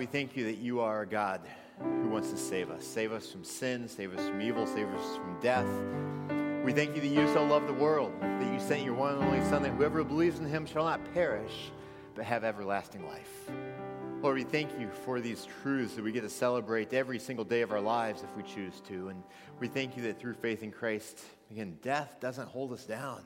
We thank you that you are a God who wants to save us. Save us from sin, save us from evil, save us from death. We thank you that you so love the world, that you sent your one and only Son, that whoever believes in him shall not perish, but have everlasting life. Lord, we thank you for these truths that we get to celebrate every single day of our lives if we choose to. And we thank you that through faith in Christ, again, death doesn't hold us down.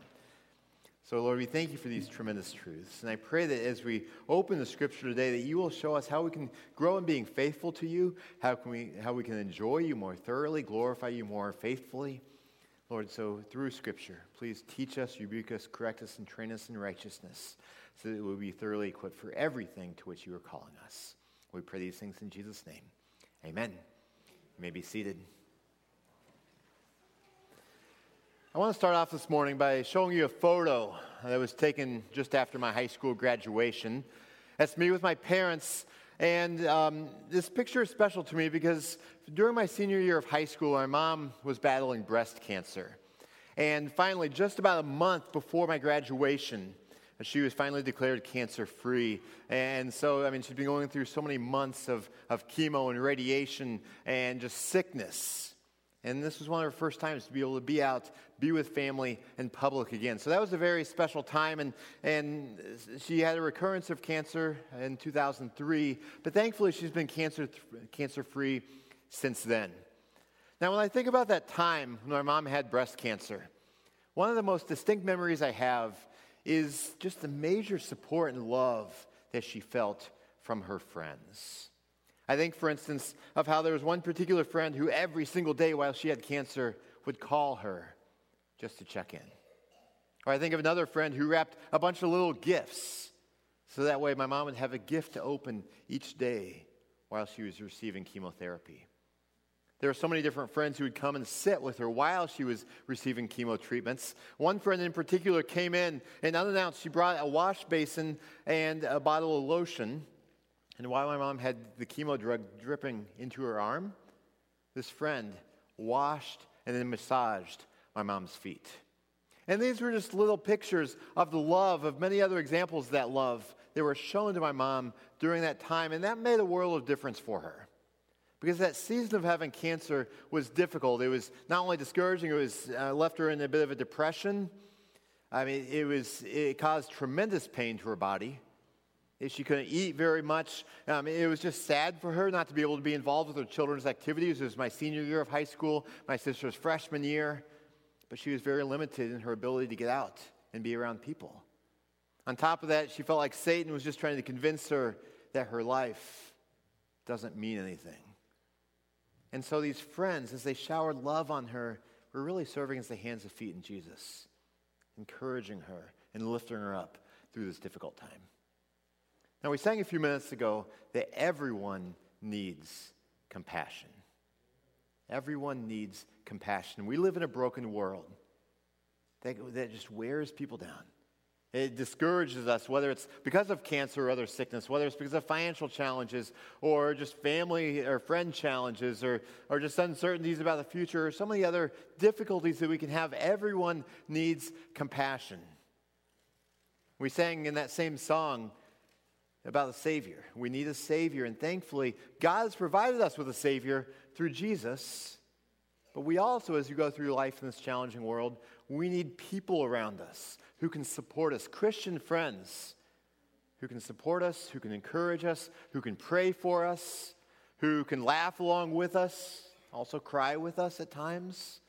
So, Lord, we thank you for these tremendous truths. And I pray that as we open the scripture today, that you will show us how we can grow in being faithful to you, how, can we, how we can enjoy you more thoroughly, glorify you more faithfully. Lord, so through scripture, please teach us, rebuke us, correct us, and train us in righteousness so that we'll be thoroughly equipped for everything to which you are calling us. We pray these things in Jesus' name. Amen. You may be seated. I want to start off this morning by showing you a photo that was taken just after my high school graduation. That's me with my parents. And um, this picture is special to me because during my senior year of high school, my mom was battling breast cancer. And finally, just about a month before my graduation, she was finally declared cancer free. And so, I mean, she'd been going through so many months of, of chemo and radiation and just sickness. And this was one of her first times to be able to be out, be with family and public again. So that was a very special time. And, and she had a recurrence of cancer in 2003. But thankfully, she's been cancer, cancer free since then. Now, when I think about that time when my mom had breast cancer, one of the most distinct memories I have is just the major support and love that she felt from her friends. I think, for instance, of how there was one particular friend who every single day while she had cancer would call her just to check in. Or I think of another friend who wrapped a bunch of little gifts so that way my mom would have a gift to open each day while she was receiving chemotherapy. There were so many different friends who would come and sit with her while she was receiving chemo treatments. One friend in particular came in and unannounced, she brought a wash basin and a bottle of lotion. And while my mom had the chemo drug dripping into her arm, this friend washed and then massaged my mom's feet. And these were just little pictures of the love, of many other examples of that love that were shown to my mom during that time. And that made a world of difference for her. Because that season of having cancer was difficult. It was not only discouraging, it was uh, left her in a bit of a depression. I mean, it, was, it caused tremendous pain to her body. She couldn't eat very much. Um, it was just sad for her not to be able to be involved with her children's activities. It was my senior year of high school, my sister's freshman year, but she was very limited in her ability to get out and be around people. On top of that, she felt like Satan was just trying to convince her that her life doesn't mean anything. And so these friends, as they showered love on her, were really serving as the hands and feet in Jesus, encouraging her and lifting her up through this difficult time. Now, we sang a few minutes ago that everyone needs compassion. Everyone needs compassion. We live in a broken world that, that just wears people down. It discourages us, whether it's because of cancer or other sickness, whether it's because of financial challenges or just family or friend challenges or, or just uncertainties about the future or some of the other difficulties that we can have. Everyone needs compassion. We sang in that same song, about a Savior. We need a Savior, and thankfully, God has provided us with a Savior through Jesus. But we also, as you go through life in this challenging world, we need people around us who can support us, Christian friends who can support us, who can encourage us, who can pray for us, who can laugh along with us, also cry with us at times.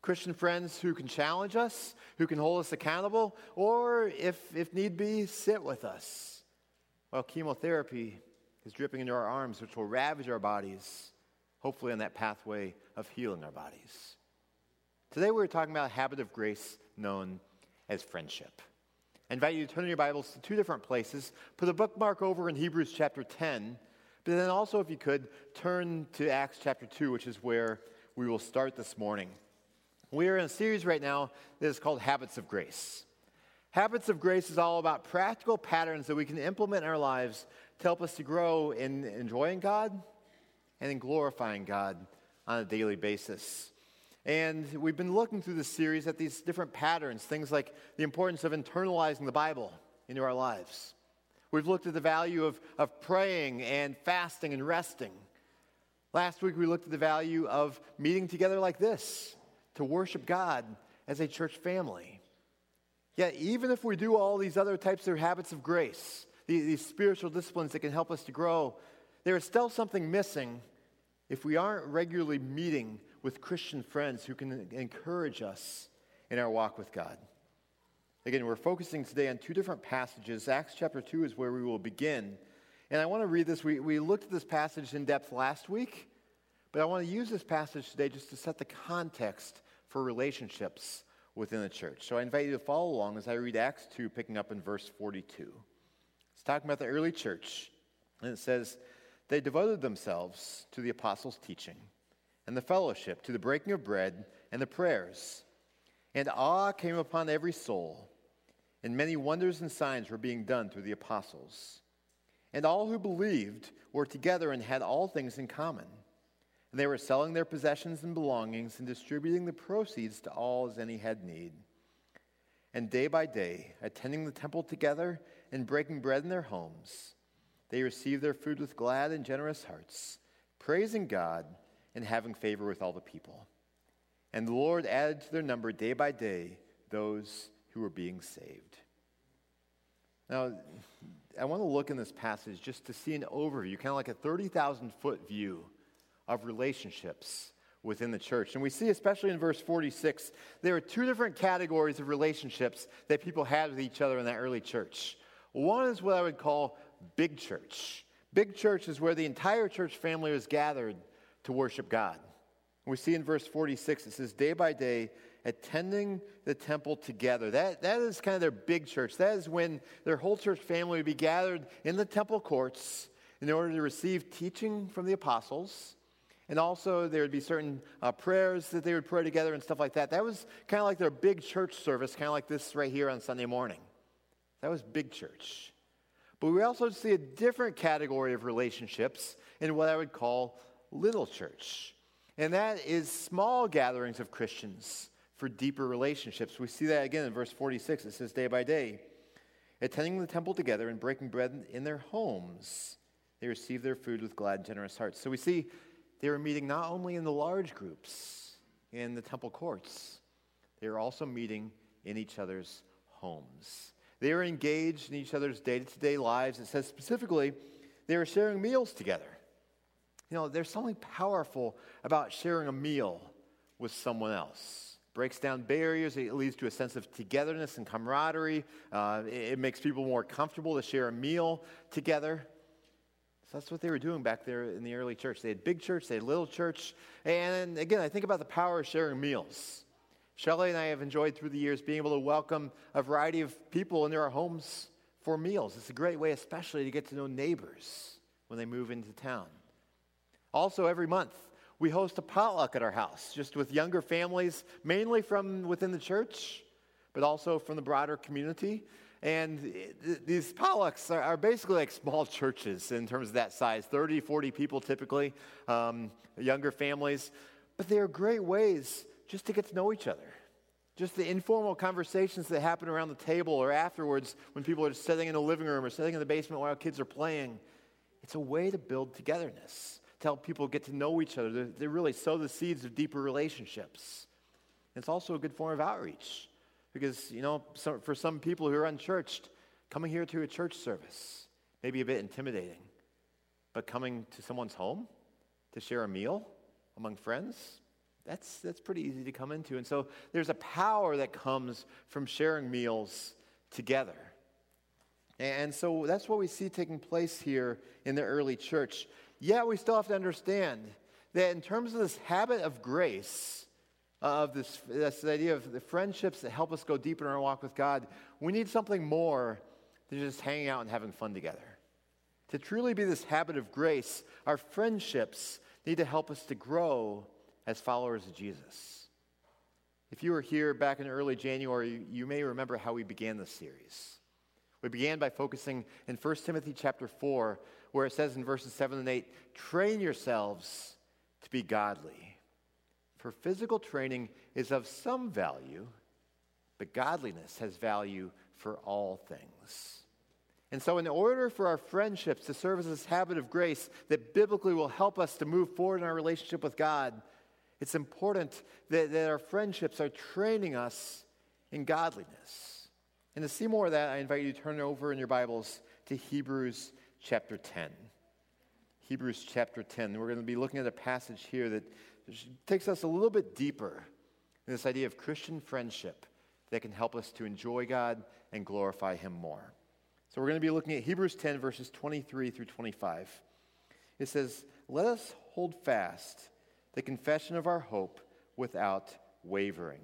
Christian friends who can challenge us, who can hold us accountable, or if, if need be, sit with us while chemotherapy is dripping into our arms, which will ravage our bodies, hopefully on that pathway of healing our bodies. Today we're talking about a habit of grace known as friendship. I invite you to turn your Bibles to two different places. Put a bookmark over in Hebrews chapter 10, but then also, if you could, turn to Acts chapter 2, which is where we will start this morning. We are in a series right now that is called Habits of Grace. Habits of grace is all about practical patterns that we can implement in our lives to help us to grow in enjoying God and in glorifying God on a daily basis. And we've been looking through this series at these different patterns, things like the importance of internalizing the Bible into our lives, We've looked at the value of, of praying and fasting and resting. Last week, we looked at the value of meeting together like this to worship God as a church family. Yet, even if we do all these other types of habits of grace, these, these spiritual disciplines that can help us to grow, there is still something missing if we aren't regularly meeting with Christian friends who can encourage us in our walk with God. Again, we're focusing today on two different passages. Acts chapter 2 is where we will begin. And I want to read this. We, we looked at this passage in depth last week, but I want to use this passage today just to set the context for relationships within the church. So I invite you to follow along as I read Acts 2, picking up in verse 42. It's talking about the early church. And it says, They devoted themselves to the apostles' teaching and the fellowship, to the breaking of bread and the prayers. And awe came upon every soul, and many wonders and signs were being done through the apostles. And all who believed were together and had all things in common. And they were selling their possessions and belongings and distributing the proceeds to all as any had need. And day by day, attending the temple together and breaking bread in their homes, they received their food with glad and generous hearts, praising God and having favor with all the people. And the Lord added to their number day by day those who were being saved. Now, I want to look in this passage just to see an overview, kind of like a 30,000 foot view of relationships within the church. And we see, especially in verse 46, there are two different categories of relationships that people had with each other in that early church. One is what I would call big church. Big church is where the entire church family was gathered to worship God. We see in verse 46, it says, day by day, attending the temple together. That, that is kind of their big church. That is when their whole church family would be gathered in the temple courts in order to receive teaching from the apostles. And also, there would be certain uh, prayers that they would pray together and stuff like that. That was kind of like their big church service, kind of like this right here on Sunday morning. That was big church. But we also see a different category of relationships in what I would call little church. And that is small gatherings of Christians for deeper relationships. We see that again in verse 46. It says, day by day, attending the temple together and breaking bread in their homes, they received their food with glad and generous hearts. So we see they were meeting not only in the large groups in the temple courts, they were also meeting in each other's homes. They were engaged in each other's day to day lives. It says specifically, they were sharing meals together. You know, there's something powerful about sharing a meal with someone else breaks down barriers. It leads to a sense of togetherness and camaraderie. Uh, it, it, makes people more comfortable to share a meal together. So that's what they were doing back there in the early church. They had big church, they had little church. And again, I think about the power of sharing meals. Shelley and I have enjoyed through the years being able to welcome a variety of people into our homes for meals. It's a great way, especially to get to know neighbors when they move into town. Also, every month, we host a potluck at our house, just with younger families, mainly from within the church, but also from the broader community. And these potlucks are, basically like small churches in terms of that size 30, 40 people typically, um, younger families. But they are great ways just to get to know each other. Just the informal conversations that happen around the table or afterwards when people are sitting in the living room or sitting in the basement while kids are playing. It's a way to build togetherness to help people get to know each other. They really sow the seeds of deeper relationships. It's also a good form of outreach because, you know, for some people who are unchurched, coming here to a church service may be a bit intimidating. But coming to someone's home to share a meal among friends, that's, that's pretty easy to come into. And so there's a power that comes from sharing meals together. And so that's what we see taking place here in the early church. Yet we still have to understand that in terms of this habit of grace, of this, this idea of the friendships that help us go deeper in our walk with God, we need something more than just hanging out and having fun together. To truly be this habit of grace, our friendships need to help us to grow as followers of Jesus. If you were here back in early January, you may remember how we began this series. We began by focusing in 1 Timothy chapter 4 where it says in verses 7 and 8, train yourselves to be godly. For physical training is of some value, but godliness has value for all things. And so, in order for our friendships to serve as this habit of grace that biblically will help us to move forward in our relationship with God, it's important that, that our friendships are training us in godliness. And to see more of that, I invite you to turn over in your Bibles to Hebrews chapter 10. Hebrews chapter 10. We're going to be looking at a passage here that takes us a little bit deeper in this idea of Christian friendship that can help us to enjoy God and glorify Him more. So we're going to be looking at Hebrews 10, verses 23 through 25. It says, Let us hold fast the confession of our hope without wavering,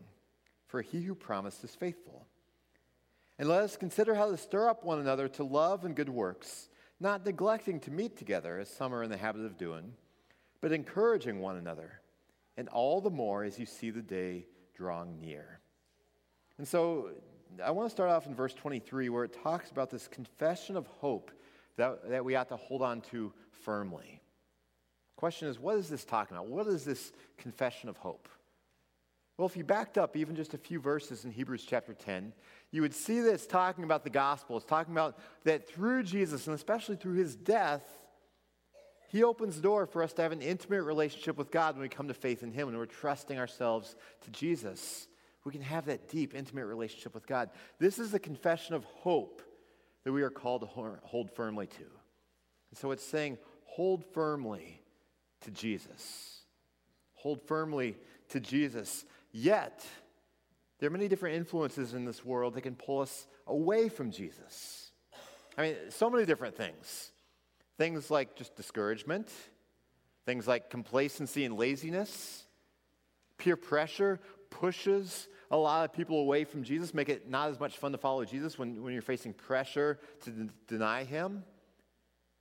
for he who promised is faithful. And let us consider how to stir up one another to love and good works, not neglecting to meet together, as some are in the habit of doing, but encouraging one another, and all the more as you see the day drawing near. And so I want to start off in verse 23 where it talks about this confession of hope that, that we ought to hold on to firmly. Question is, what is this talking about? What is this confession of hope? Well, if you backed up even just a few verses in Hebrews chapter 10, you would see that it's talking about the gospel. It's talking about that through Jesus, and especially through his death, he opens the door for us to have an intimate relationship with God when we come to faith in him and we're trusting ourselves to Jesus we can have that deep, intimate relationship with God. This is the confession of hope that we are called to hold firmly to. And so it's saying, hold firmly to Jesus. Hold firmly to Jesus. Yet, there are many different influences in this world that can pull us away from Jesus. I mean, so many different things. Things like just discouragement, things like complacency and laziness, peer pressure pushes a lot of people away from Jesus, make it not as much fun to follow Jesus when, when you're facing pressure to d- deny him.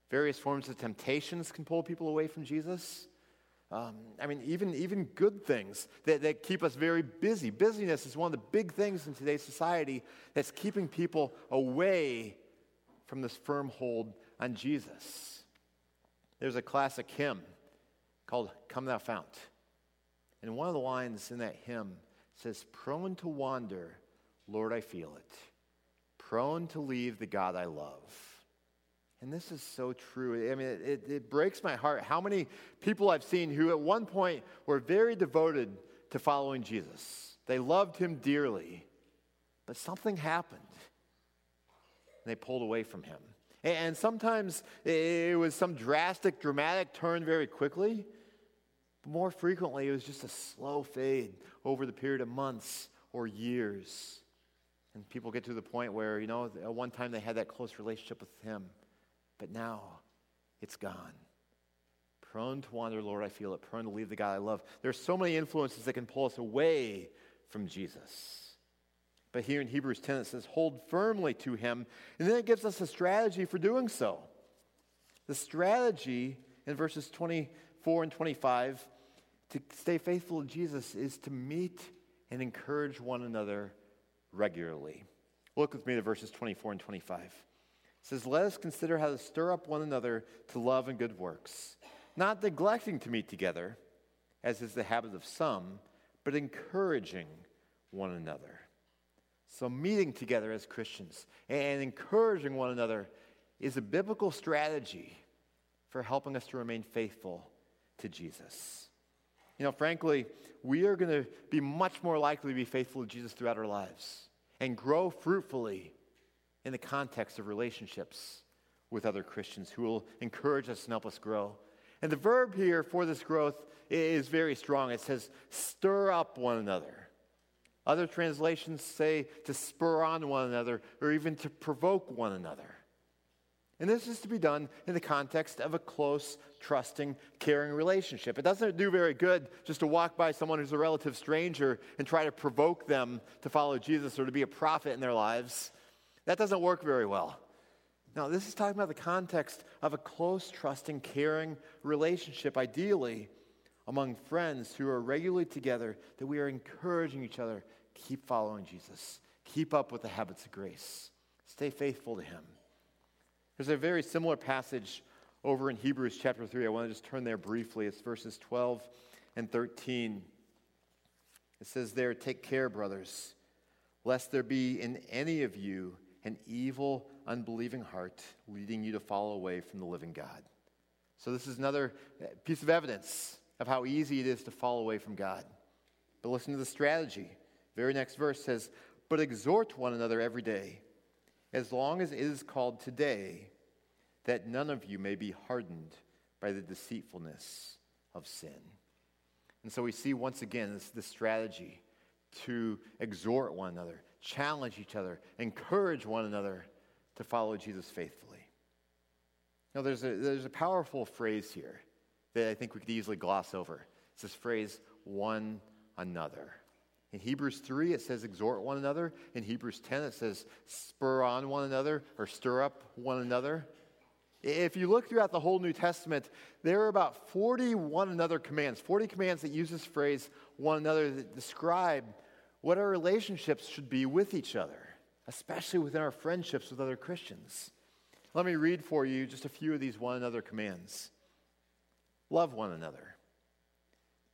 Various forms of temptations can pull people away from Jesus. Um, I mean, even, even good things that, that keep us very busy. Busyness is one of the big things in today's society that's keeping people away from this firm hold on Jesus. There's a classic hymn called Come Thou Fount. And one of the lines in that hymn says, Prone to wander, Lord, I feel it. Prone to leave the God I love. And this is so true. I mean, it, it, it, breaks my heart how many people I've seen who at one point were very devoted to following Jesus. They loved him dearly, but something happened. And they pulled away from him. And sometimes it was some drastic, dramatic turn very quickly. But more frequently, it was just a slow fade over the period of months or years. And people get to the point where, you know, at one time they had that close relationship with Him, but now it's gone. Prone to wander, Lord, I feel it. Prone to leave the God I love. There's so many influences that can pull us away from Jesus. But here in Hebrews 10, it says, hold firmly to him. And then it gives us a strategy for doing so. The strategy in verses 24 and 25 to stay faithful to Jesus is to meet and encourage one another regularly. Look with me to verses 24 and 25. It says, Let us consider how to stir up one another to love and good works, not neglecting to meet together, as is the habit of some, but encouraging one another. So, meeting together as Christians and encouraging one another is a biblical strategy for helping us to remain faithful to Jesus. You know, frankly, we are going to be much more likely to be faithful to Jesus throughout our lives and grow fruitfully in the context of relationships with other Christians who will encourage us and help us grow. And the verb here for this growth is very strong. It says, stir up one another. Other translations say to spur on one another or even to provoke one another. And this is to be done in the context of a close, trusting, caring relationship. It doesn't do very good just to walk by someone who's a relative stranger and try to provoke them to follow Jesus or to be a prophet in their lives. That doesn't work very well. Now, this is talking about the context of a close, trusting, caring relationship, ideally among friends who are regularly together, that we are encouraging each other keep following Jesus, keep up with the habits of grace, stay faithful to Him. There's a very similar passage over in Hebrews chapter 3. I want to just turn there briefly. It's verses 12 and 13. It says there, Take care, brothers, lest there be in any of you an evil, unbelieving heart, leading you to fall away from the living God. So, this is another piece of evidence of how easy it is to fall away from God. But listen to the strategy. Very next verse says, But exhort one another every day, as long as it is called today, that none of you may be hardened by the deceitfulness of sin. And so we see once again this, this strategy to exhort one another, challenge each other, encourage one another to follow Jesus faithfully. Now, there's a, there's a powerful phrase here that I think we could easily gloss over. It's this phrase, one another. In Hebrews 3, it says exhort one another. In Hebrews 10, it says spur on one another or stir up one another. If you look throughout the whole New Testament, there are about 40 one another commands, 40 commands that use this phrase one another that describe what our relationships should be with each other, especially within our friendships with other Christians. Let me read for you just a few of these one another commands. Love one another.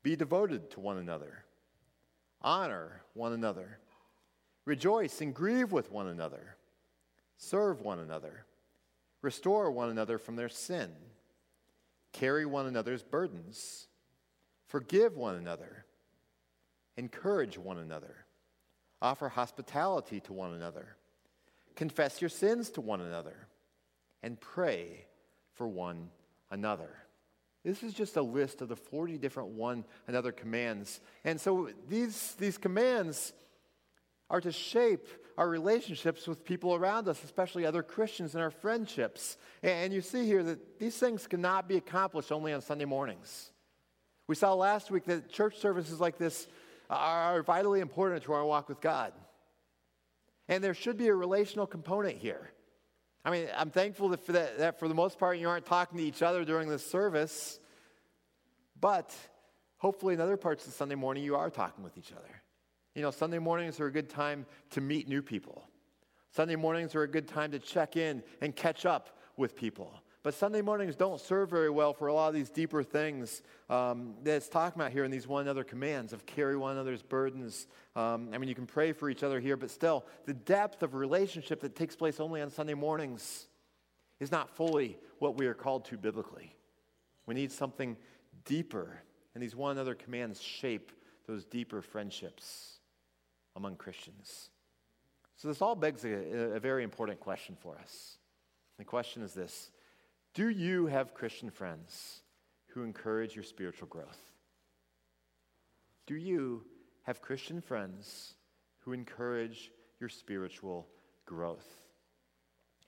Be devoted to one another. Honor one another. Rejoice and grieve with one another. Serve one another. Restore one another from their sin. Carry one another's burdens. Forgive one another. Encourage one another. Offer hospitality to one another. Confess your sins to one another. And pray for one another. This is just a list of the 40 different one another commands. And so these, these commands are to shape our relationships with people around us, especially other Christians in our friendships. And you see here that these things cannot be accomplished only on Sunday mornings. We saw last week that church services like this are vitally important to our walk with God. And there should be a relational component here. I mean, I'm thankful that for, that, that for the most part you aren't talking to each other during this service, but hopefully in other parts of Sunday morning you are talking with each other. You know, Sunday mornings are a good time to meet new people. Sunday mornings are a good time to check in and catch up with people. But Sunday mornings don't serve very well for a lot of these deeper things um, that it's talking about here in these one another commands of carry one another's burdens. Um, I mean, you can pray for each other here, but still, the depth of relationship that takes place only on Sunday mornings is not fully what we are called to biblically. We need something deeper, and these one another commands shape those deeper friendships among Christians. So, this all begs a, a very important question for us. The question is this do you have Christian friends who encourage your spiritual growth? Do you have Christian friends who encourage your spiritual growth?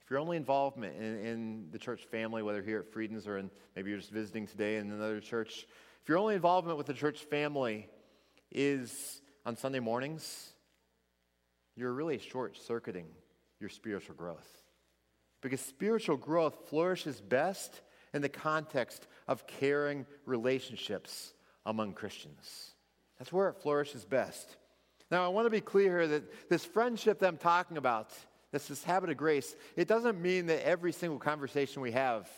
If your only involvement in, in, the church family, whether here at Friedens or in, maybe you're just visiting today in another church, if your only involvement with the church family is on Sunday mornings, you're really short circuiting your spiritual growth. Because spiritual growth flourishes best in the context of caring relationships among Christians. That's where it flourishes best. Now, I want to be clear here that this friendship that I'm talking about, this, this habit of grace, it doesn't mean that every single conversation we have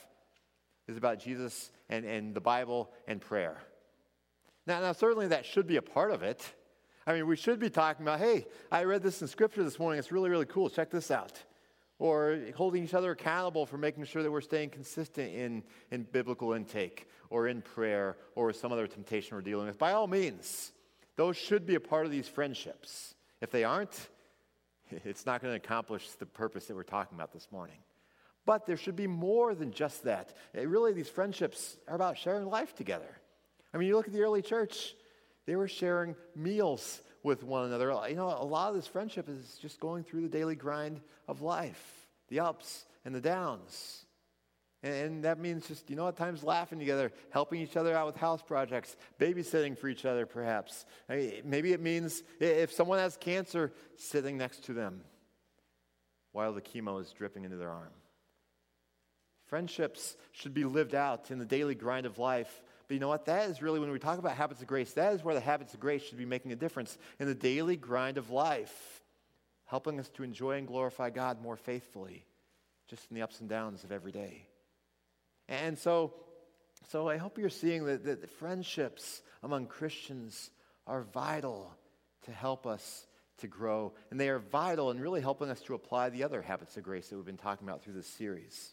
is about Jesus and, and the Bible and prayer. Now, now, certainly that should be a part of it. I mean, we should be talking about, hey, I read this in Scripture this morning. It's really, really cool. Check this out or holding each other accountable for making sure that we're staying consistent in, in biblical intake or in prayer or some other temptation we're dealing with. By all means, those should be a part of these friendships. If they aren't, it's not going to accomplish the purpose that we're talking about this morning. But there should be more than just that. It really, these friendships are about sharing life together. I mean, you look at the early church, they were sharing meals with one another. You know, a lot of this friendship is just going through the daily grind of life, the ups and the downs. And that means just, you know, at times laughing together, helping each other out with house projects, babysitting for each other, perhaps. I mean, maybe it means if someone has cancer, sitting next to them while the chemo is dripping into their arm. Friendships should be lived out in the daily grind of life but you know what? That is really, when we talk about habits of grace, that is where the habits of grace should be making a difference in the daily grind of life, helping us to enjoy and glorify God more faithfully, just in the ups and downs of every day. And so, so I hope you're seeing that, that friendships among Christians are vital to help us to grow, and they are vital in really helping us to apply the other habits of grace that we've been talking about through this series.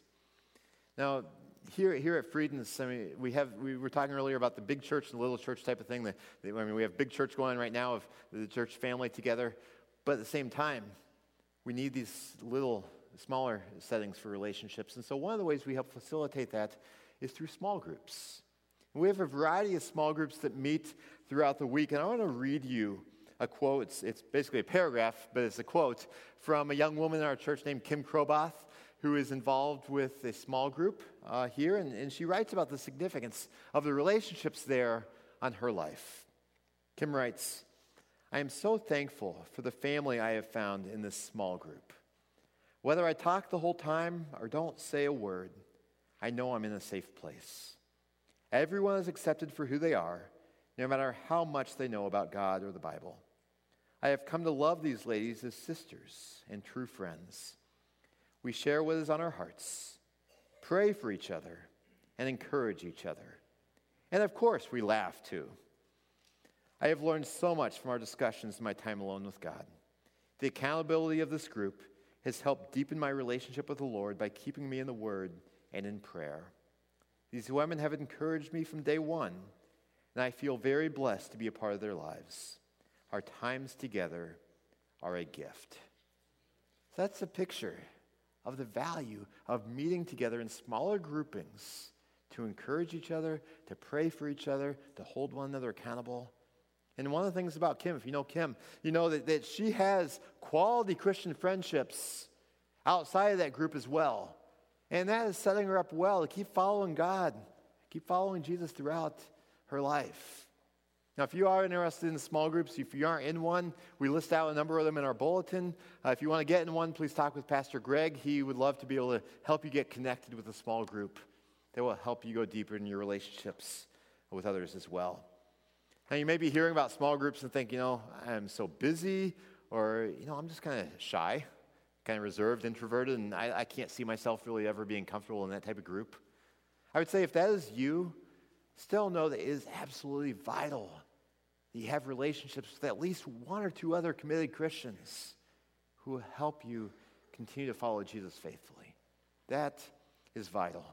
Now, here, here at Friedens, I mean, we have we were talking earlier about the big church and the little church type of thing. I mean, we have big church going right now of the church family together, but at the same time, we need these little, smaller settings for relationships. And so, one of the ways we help facilitate that is through small groups. we have a variety of small groups that meet throughout the week, and I want to read you a quote. It's, it's basically a paragraph, but it's a quote from a young woman in our church named Kim Kroboth who is involved with a small group uh, here, and, and she writes about the significance of the relationships there on her life. Kim writes, I am so thankful for the family I have found in this small group. Whether I talk the whole time or don't say a word, I know I'm in a safe place. Everyone is accepted for who they are, no matter how much they know about God or the Bible. I have come to love these ladies as sisters and true friends. We share what is on our hearts, pray for each other, and encourage each other. And of course, we laugh too. I have learned so much from our discussions in my time alone with God. The accountability of this group has helped deepen my relationship with the Lord by keeping me in the Word and in prayer. These women have encouraged me from day one, and I feel very blessed to be a part of their lives. Our times together are a gift. So that's a picture of the value of meeting together in smaller groupings to encourage each other, to pray for each other, to hold one another accountable. And one of the things about Kim, if you know Kim, you know that, that she has quality Christian friendships outside of that group as well. And that is setting her up well to keep following God, keep following Jesus throughout her life. Now, if you are interested in small groups, if you aren't in one, we list out a number of them in our bulletin. Uh, if you want to get in one, please talk with Pastor Greg. He would love to be able to help you get connected with a small group that will help you go deeper in your relationships with others as well. Now, you may be hearing about small groups and think, you know, I'm so busy, or, you know, I'm just kind of shy, kind of reserved, introverted, and I, I can't see myself really ever being comfortable in that type of group. I would say if that is you, still know that it is absolutely vital you have relationships with at least one or two other committed Christians who will help you continue to follow Jesus faithfully. That is vital.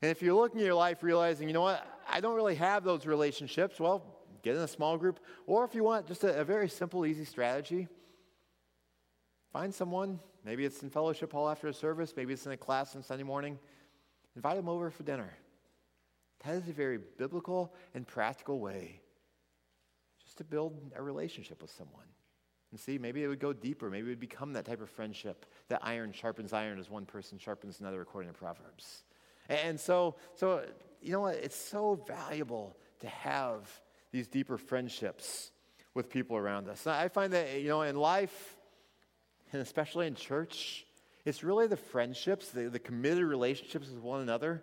And if you're looking at your life realizing, you know what, I don't really have those relationships, well, get in a small group. Or if you want just a, a very simple, easy strategy, find someone. Maybe it's in fellowship hall after a service, maybe it's in a class on Sunday morning. Invite them over for dinner. That is a very biblical and practical way to build a relationship with someone. And see, maybe it would go deeper. Maybe it would become that type of friendship that iron sharpens iron as one person sharpens another, according to Proverbs. And so, so you know what? It's so valuable to have these deeper friendships with people around us. I find that, you know, in life, and especially in church, it's really the friendships, the, the committed relationships with one another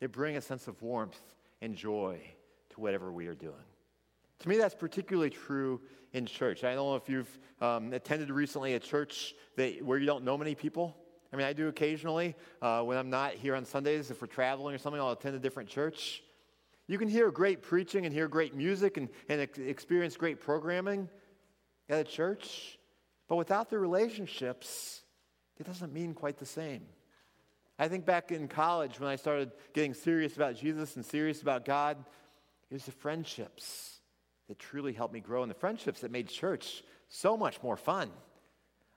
that bring a sense of warmth and joy to whatever we are doing. To me, that's particularly true in church. I don't know if you've um, attended recently a church that, where you don't know many people. I mean, I do occasionally. Uh, when I'm not here on Sundays, if we're traveling or something, I'll attend a different church. You can hear great preaching and hear great music and, and experience great programming at a church, but without the relationships, it doesn't mean quite the same. I think back in college when I started getting serious about Jesus and serious about God, it was the friendships that truly helped me grow and the friendships that made church so much more fun.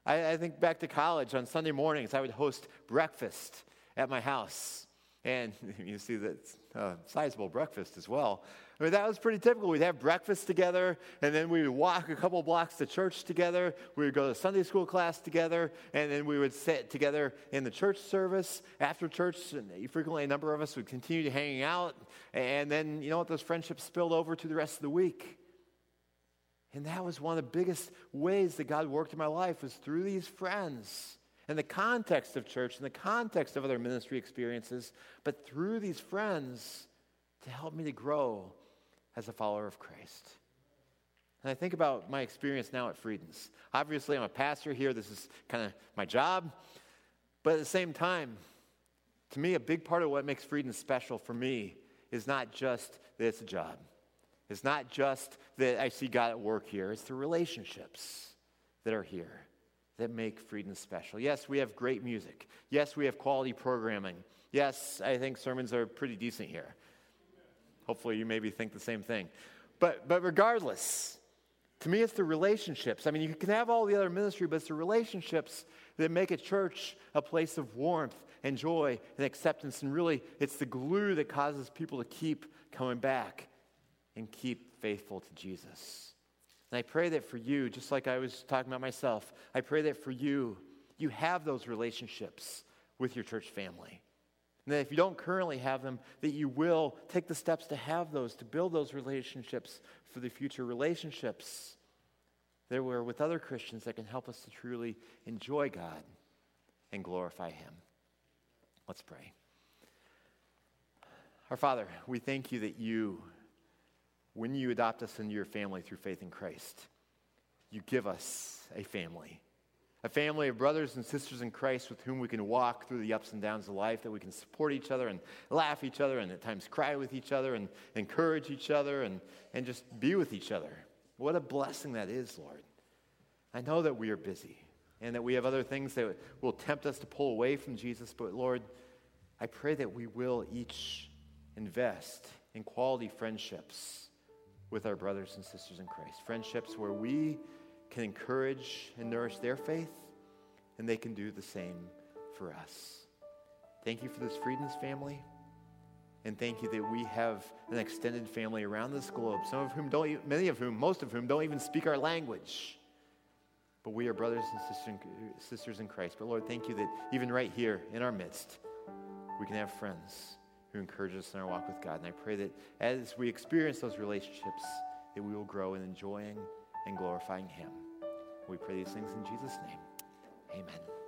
I, I think back to college on Sunday mornings, I would host breakfast at my house. And you see that uh, sizable breakfast as well. I mean, that was pretty typical. We'd have breakfast together, and then we would walk a couple blocks to church together. We would go to Sunday school class together, and then we would sit together in the church service. After church, And frequently a number of us would continue to hang out. And then, you know what, those friendships spilled over to the rest of the week. And that was one of the biggest ways that God worked in my life was through these friends in the context of church, in the context of other ministry experiences, but through these friends to help me to grow as a follower of Christ. And I think about my experience now at Friedens. Obviously, I'm a pastor here. This is kind of my job. But at the same time, to me, a big part of what makes Friedens special for me is not just that it's a job. It's not just that I see God at work here, it's the relationships that are here that make Frieden special. Yes, we have great music. Yes, we have quality programming. Yes, I think sermons are pretty decent here. Hopefully, you maybe think the same thing. But, but regardless, to me, it's the relationships. I mean, you can have all the other ministry, but it's the relationships that make a church a place of warmth and joy and acceptance. And really, it's the glue that causes people to keep coming back and keep faithful to Jesus. And I pray that for you, just like I was talking about myself, I pray that for you, you have those relationships with your church family. And that if you don't currently have them, that you will take the steps to have those, to build those relationships for the future relationships that were with other Christians that can help us to truly enjoy God and glorify Him. Let's pray. Our Father, we thank you that you, when you adopt us into your family through faith in Christ, you give us a family a family of brothers and sisters in Christ with whom we can walk through the ups and downs of life, that we can support each other and laugh each other and at times cry with each other and encourage each other and, and just be with each other. What a blessing that is, Lord. I know that we are busy and that we have other things that will tempt us to pull away from Jesus, but Lord, I pray that we will each invest in quality friendships with our brothers and sisters in Christ. Friendships where we can encourage and nourish their faith, and they can do the same for us. Thank you for this Frieden's family. And thank you that we have an extended family around this globe, some of whom don't, many of whom, most of whom don't even speak our language. But we are brothers and sisters in Christ. But Lord, thank you that even right here in our midst, we can have friends who encourage us in our walk with God. And I pray that as we experience those relationships, that we will grow in enjoying and glorifying Him. We pray these things in Jesus' name. Amen.